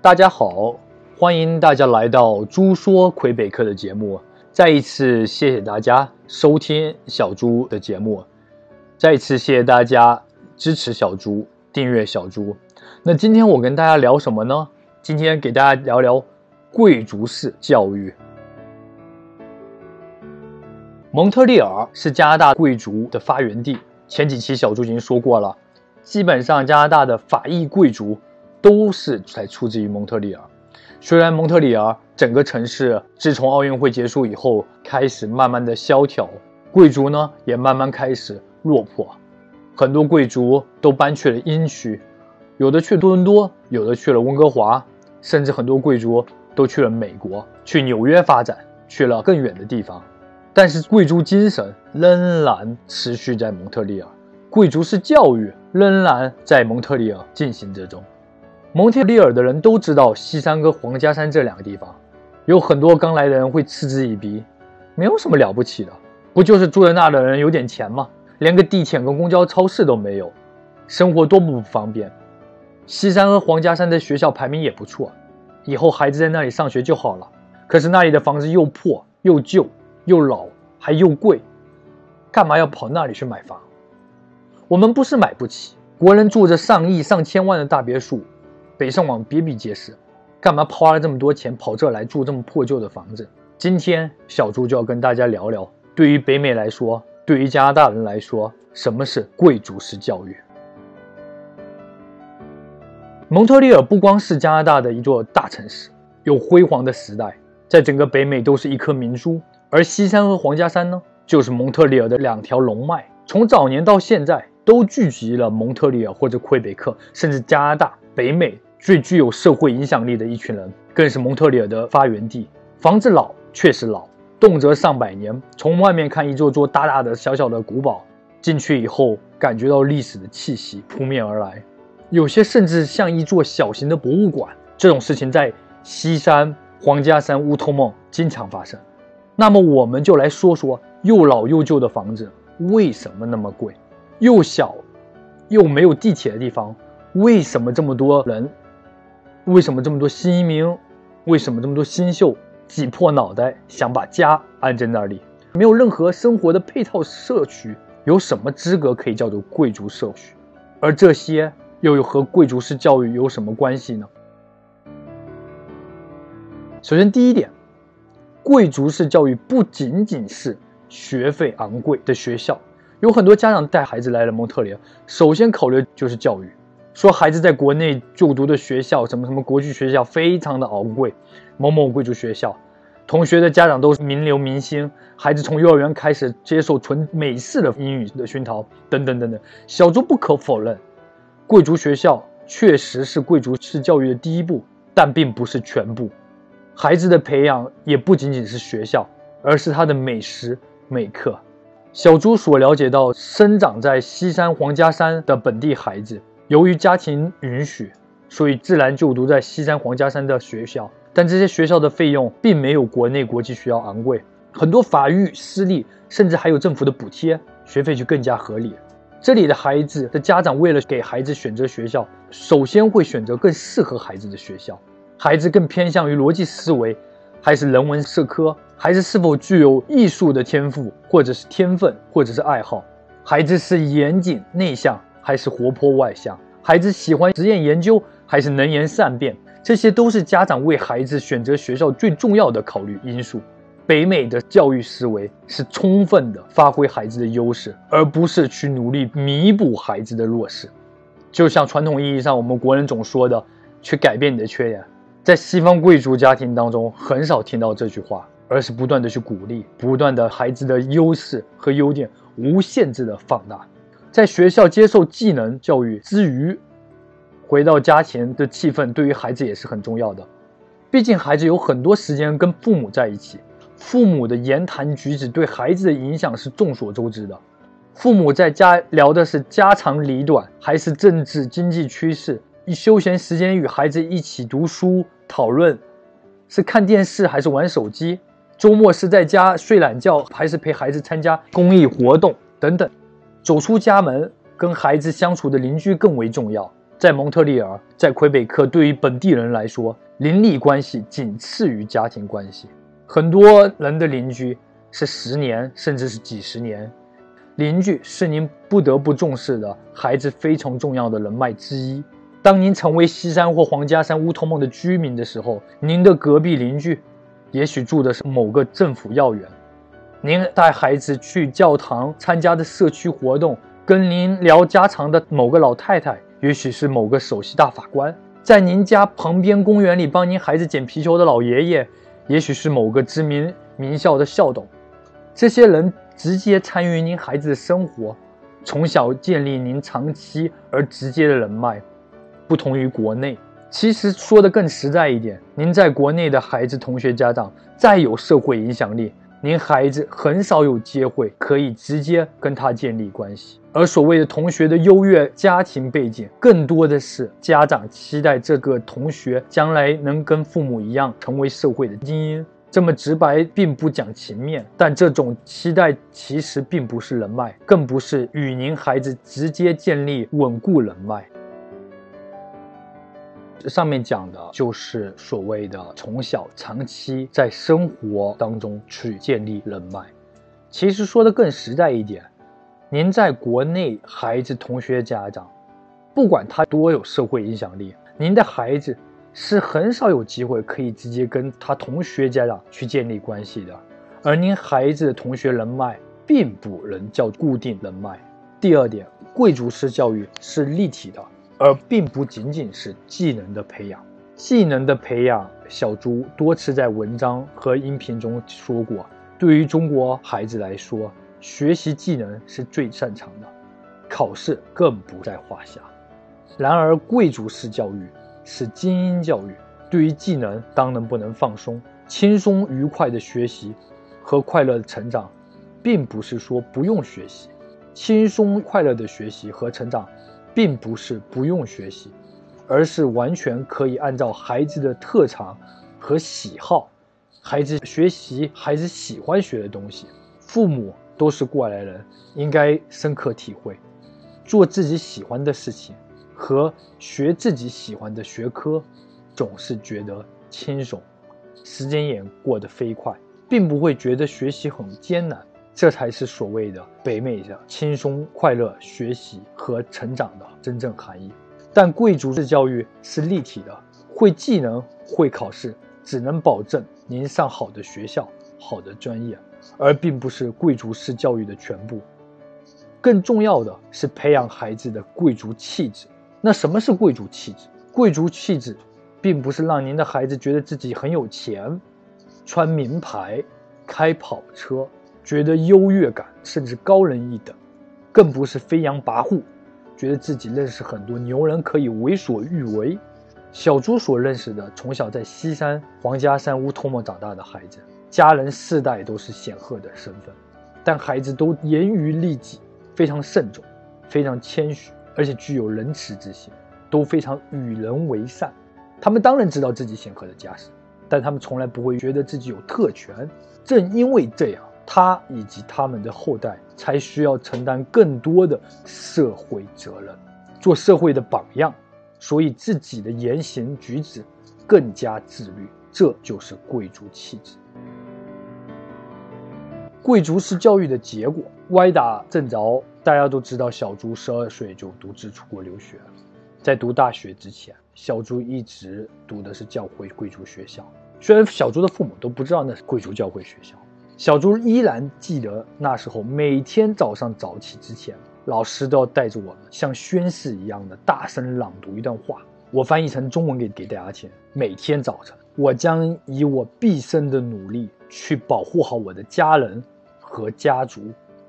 大家好，欢迎大家来到猪说魁北克的节目。再一次谢谢大家收听小猪的节目，再一次谢谢大家支持小猪、订阅小猪。那今天我跟大家聊什么呢？今天给大家聊聊贵族式教育。蒙特利尔是加拿大贵族的发源地。前几期小猪已经说过了，基本上加拿大的法裔贵族都是才出自于蒙特利尔。虽然蒙特利尔整个城市自从奥运会结束以后开始慢慢的萧条，贵族呢也慢慢开始落魄，很多贵族都搬去了英区，有的去多伦多，有的去了温哥华，甚至很多贵族都去了美国，去纽约发展，去了更远的地方。但是贵族精神仍然持续在蒙特利尔，贵族式教育仍然在蒙特利尔进行之中。蒙特利尔的人都知道西山跟皇家山这两个地方，有很多刚来的人会嗤之以鼻，没有什么了不起的，不就是住在那的人有点钱吗？连个地铁跟公交、超市都没有，生活多么不方便。西山和皇家山的学校排名也不错，以后孩子在那里上学就好了。可是那里的房子又破又旧。又老还又贵，干嘛要跑那里去买房？我们不是买不起，国人住着上亿、上千万的大别墅，北上广比比皆是，干嘛花了这么多钱跑这来住这么破旧的房子？今天小朱就要跟大家聊聊，对于北美来说，对于加拿大人来说，什么是贵族式教育？蒙特利尔不光是加拿大的一座大城市，有辉煌的时代，在整个北美都是一颗明珠。而西山和皇家山呢，就是蒙特利尔的两条龙脉，从早年到现在都聚集了蒙特利尔或者魁北克，甚至加拿大北美最具有社会影响力的一群人，更是蒙特利尔的发源地。房子老，确实老，动辄上百年。从外面看一座座大大的、小小的古堡，进去以后感觉到历史的气息扑面而来，有些甚至像一座小型的博物馆。这种事情在西山、皇家山、乌托梦经常发生。那么我们就来说说又老又旧的房子为什么那么贵，又小，又没有地铁的地方，为什么这么多人，为什么这么多新移民，为什么这么多新秀挤破脑袋想把家安在那里？没有任何生活的配套社区，有什么资格可以叫做贵族社区？而这些又有和贵族式教育有什么关系呢？首先，第一点。贵族式教育不仅仅是学费昂贵的学校，有很多家长带孩子来了蒙特利尔，首先考虑就是教育，说孩子在国内就读的学校，什么什么国际学校非常的昂贵，某某贵族学校，同学的家长都是名流明星，孩子从幼儿园开始接受纯美式的英语的熏陶，等等等等。小猪不可否认，贵族学校确实是贵族式教育的第一步，但并不是全部。孩子的培养也不仅仅是学校，而是他的每时每刻。小猪所了解到，生长在西山皇家山的本地孩子，由于家庭允许，所以自然就读在西山皇家山的学校。但这些学校的费用并没有国内国际学校昂贵，很多法育私立，甚至还有政府的补贴，学费就更加合理。这里的孩子的家长为了给孩子选择学校，首先会选择更适合孩子的学校。孩子更偏向于逻辑思维，还是人文社科？孩子是否具有艺术的天赋，或者是天分，或者是爱好？孩子是严谨内向，还是活泼外向？孩子喜欢实验研究，还是能言善辩？这些都是家长为孩子选择学校最重要的考虑因素。北美的教育思维是充分的发挥孩子的优势，而不是去努力弥补孩子的弱势。就像传统意义上我们国人总说的，去改变你的缺点。在西方贵族家庭当中，很少听到这句话，而是不断的去鼓励，不断的孩子的优势和优点无限制的放大。在学校接受技能教育之余，回到家前的气氛对于孩子也是很重要的。毕竟孩子有很多时间跟父母在一起，父母的言谈举止对孩子的影响是众所周知的。父母在家聊的是家长里短，还是政治经济趋势？以休闲时间与孩子一起读书。讨论是看电视还是玩手机，周末是在家睡懒觉还是陪孩子参加公益活动等等。走出家门跟孩子相处的邻居更为重要。在蒙特利尔，在魁北克，对于本地人来说，邻里关系仅次于家庭关系。很多人的邻居是十年，甚至是几十年。邻居是您不得不重视的孩子非常重要的人脉之一。当您成为西山或皇家山乌托邦的居民的时候，您的隔壁邻居，也许住的是某个政府要员。您带孩子去教堂参加的社区活动，跟您聊家常的某个老太太。也许是某个首席大法官，在您家旁边公园里帮您孩子捡皮球的老爷爷，也许是某个知名名校的校董，这些人直接参与您孩子的生活，从小建立您长期而直接的人脉，不同于国内。其实说的更实在一点，您在国内的孩子、同学、家长再有社会影响力。您孩子很少有机会可以直接跟他建立关系，而所谓的同学的优越家庭背景，更多的是家长期待这个同学将来能跟父母一样成为社会的精英。这么直白，并不讲情面，但这种期待其实并不是人脉，更不是与您孩子直接建立稳固人脉。上面讲的就是所谓的从小长期在生活当中去建立人脉。其实说的更实在一点，您在国内孩子、同学、家长，不管他多有社会影响力，您的孩子是很少有机会可以直接跟他同学、家长去建立关系的。而您孩子的同学人脉并不能叫固定人脉。第二点，贵族式教育是立体的。而并不仅仅是技能的培养，技能的培养，小猪多次在文章和音频中说过，对于中国孩子来说，学习技能是最擅长的，考试更不在话下。然而，贵族式教育是精英教育，对于技能当然不能放松，轻松愉快的学习和快乐的成长，并不是说不用学习，轻松快乐的学习和成长。并不是不用学习，而是完全可以按照孩子的特长和喜好，孩子学习孩子喜欢学的东西。父母都是过来人，应该深刻体会，做自己喜欢的事情和学自己喜欢的学科，总是觉得轻松，时间也过得飞快，并不会觉得学习很艰难。这才是所谓的北美的轻松快乐学习和成长的真正含义。但贵族式教育是立体的，会技能、会考试，只能保证您上好的学校、好的专业，而并不是贵族式教育的全部。更重要的是培养孩子的贵族气质。那什么是贵族气质？贵族气质，并不是让您的孩子觉得自己很有钱，穿名牌，开跑车。觉得优越感，甚至高人一等，更不是飞扬跋扈，觉得自己认识很多牛人，可以为所欲为。小猪所认识的，从小在西山皇家山乌托邦长大的孩子，家人世代都是显赫的身份，但孩子都严于律己，非常慎重，非常谦虚，而且具有仁慈之心，都非常与人为善。他们当然知道自己显赫的家世，但他们从来不会觉得自己有特权。正因为这样。他以及他们的后代才需要承担更多的社会责任，做社会的榜样，所以自己的言行举止更加自律。这就是贵族气质。贵族式教育的结果歪打正着。大家都知道，小猪十二岁就独自出国留学了，在读大学之前，小猪一直读的是教会贵族学校。虽然小猪的父母都不知道那是贵族教会学校。小猪依然记得那时候，每天早上早起之前，老师都要带着我们像宣誓一样的大声朗读一段话。我翻译成中文给给大家听：每天早晨，我将以我毕生的努力去保护好我的家人和家族。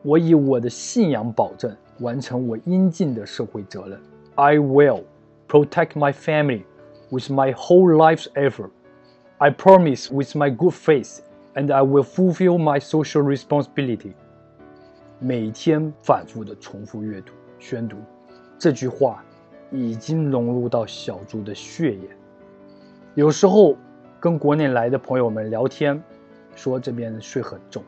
我以我的信仰保证完成我应尽的社会责任。I will protect my family with my whole life's effort. I promise with my good faith. And I will fulfill my social responsibility。每天反复的重复阅读、宣读这句话，已经融入到小猪的血液。有时候跟国内来的朋友们聊天，说这边税很重，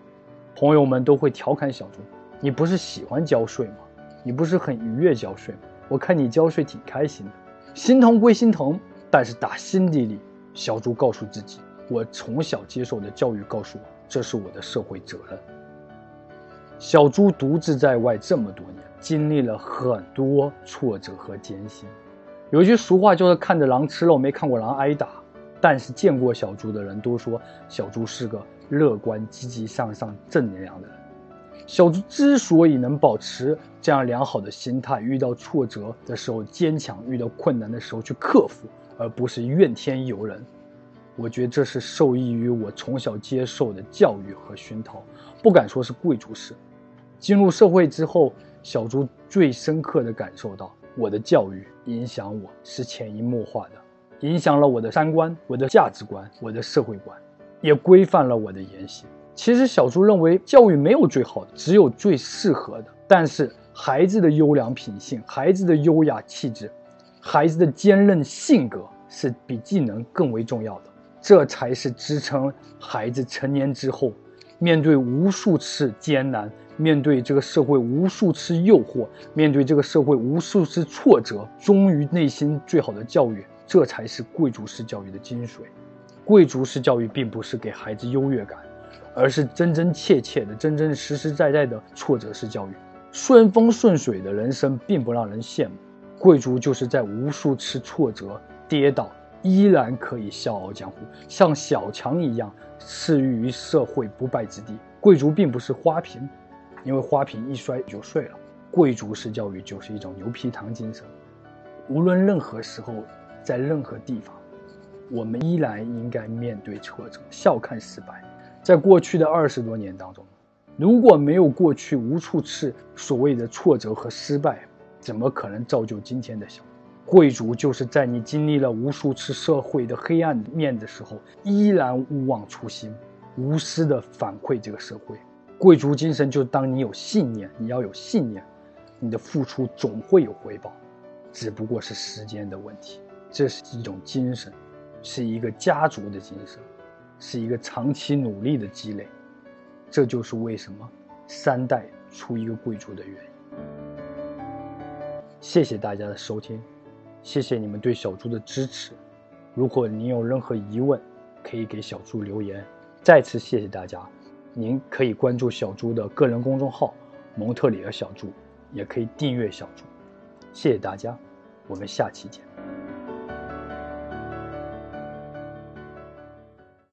朋友们都会调侃小猪：“你不是喜欢交税吗？你不是很愉悦交税吗？我看你交税挺开心的。”心疼归心疼，但是打心底里，小猪告诉自己：我从小接受的教育告诉我，这是我的社会责任。小猪独自在外这么多年，经历了很多挫折和艰辛。有一句俗话就是“看着狼吃肉，没看过狼挨打”。但是见过小猪的人都说，小猪是个乐观、积极向上、正能量的人。小猪之所以能保持这样良好的心态，遇到挫折的时候坚强，遇到困难的时候去克服，而不是怨天尤人，我觉得这是受益于我从小接受的教育和熏陶，不敢说是贵族式。进入社会之后，小猪最深刻地感受到，我的教育影响我是潜移默化的。影响了我的三观、我的价值观、我的社会观，也规范了我的言行。其实小猪认为教育没有最好的，只有最适合的。但是孩子的优良品性、孩子的优雅气质、孩子的坚韧性格是比技能更为重要的。这才是支撑孩子成年之后，面对无数次艰难，面对这个社会无数次诱惑，面对这个社会无数次挫折，忠于内心最好的教育。这才是贵族式教育的精髓。贵族式教育并不是给孩子优越感，而是真真切切的、真真实实在在的挫折式教育。顺风顺水的人生并不让人羡慕，贵族就是在无数次挫折、跌倒，依然可以笑傲江湖，像小强一样赐予于社会不败之地。贵族并不是花瓶，因为花瓶一摔就碎了。贵族式教育就是一种牛皮糖精神，无论任何时候。在任何地方，我们依然应该面对挫折，笑看失败。在过去的二十多年当中，如果没有过去无数次所谓的挫折和失败，怎么可能造就今天的小贵族？就是在你经历了无数次社会的黑暗面的时候，依然勿忘初心，无私的反馈这个社会。贵族精神就是当你有信念，你要有信念，你的付出总会有回报，只不过是时间的问题。这是一种精神，是一个家族的精神，是一个长期努力的积累。这就是为什么三代出一个贵族的原因。谢谢大家的收听，谢谢你们对小猪的支持。如果您有任何疑问，可以给小猪留言。再次谢谢大家，您可以关注小猪的个人公众号“蒙特里尔小猪”，也可以订阅小猪。谢谢大家，我们下期见。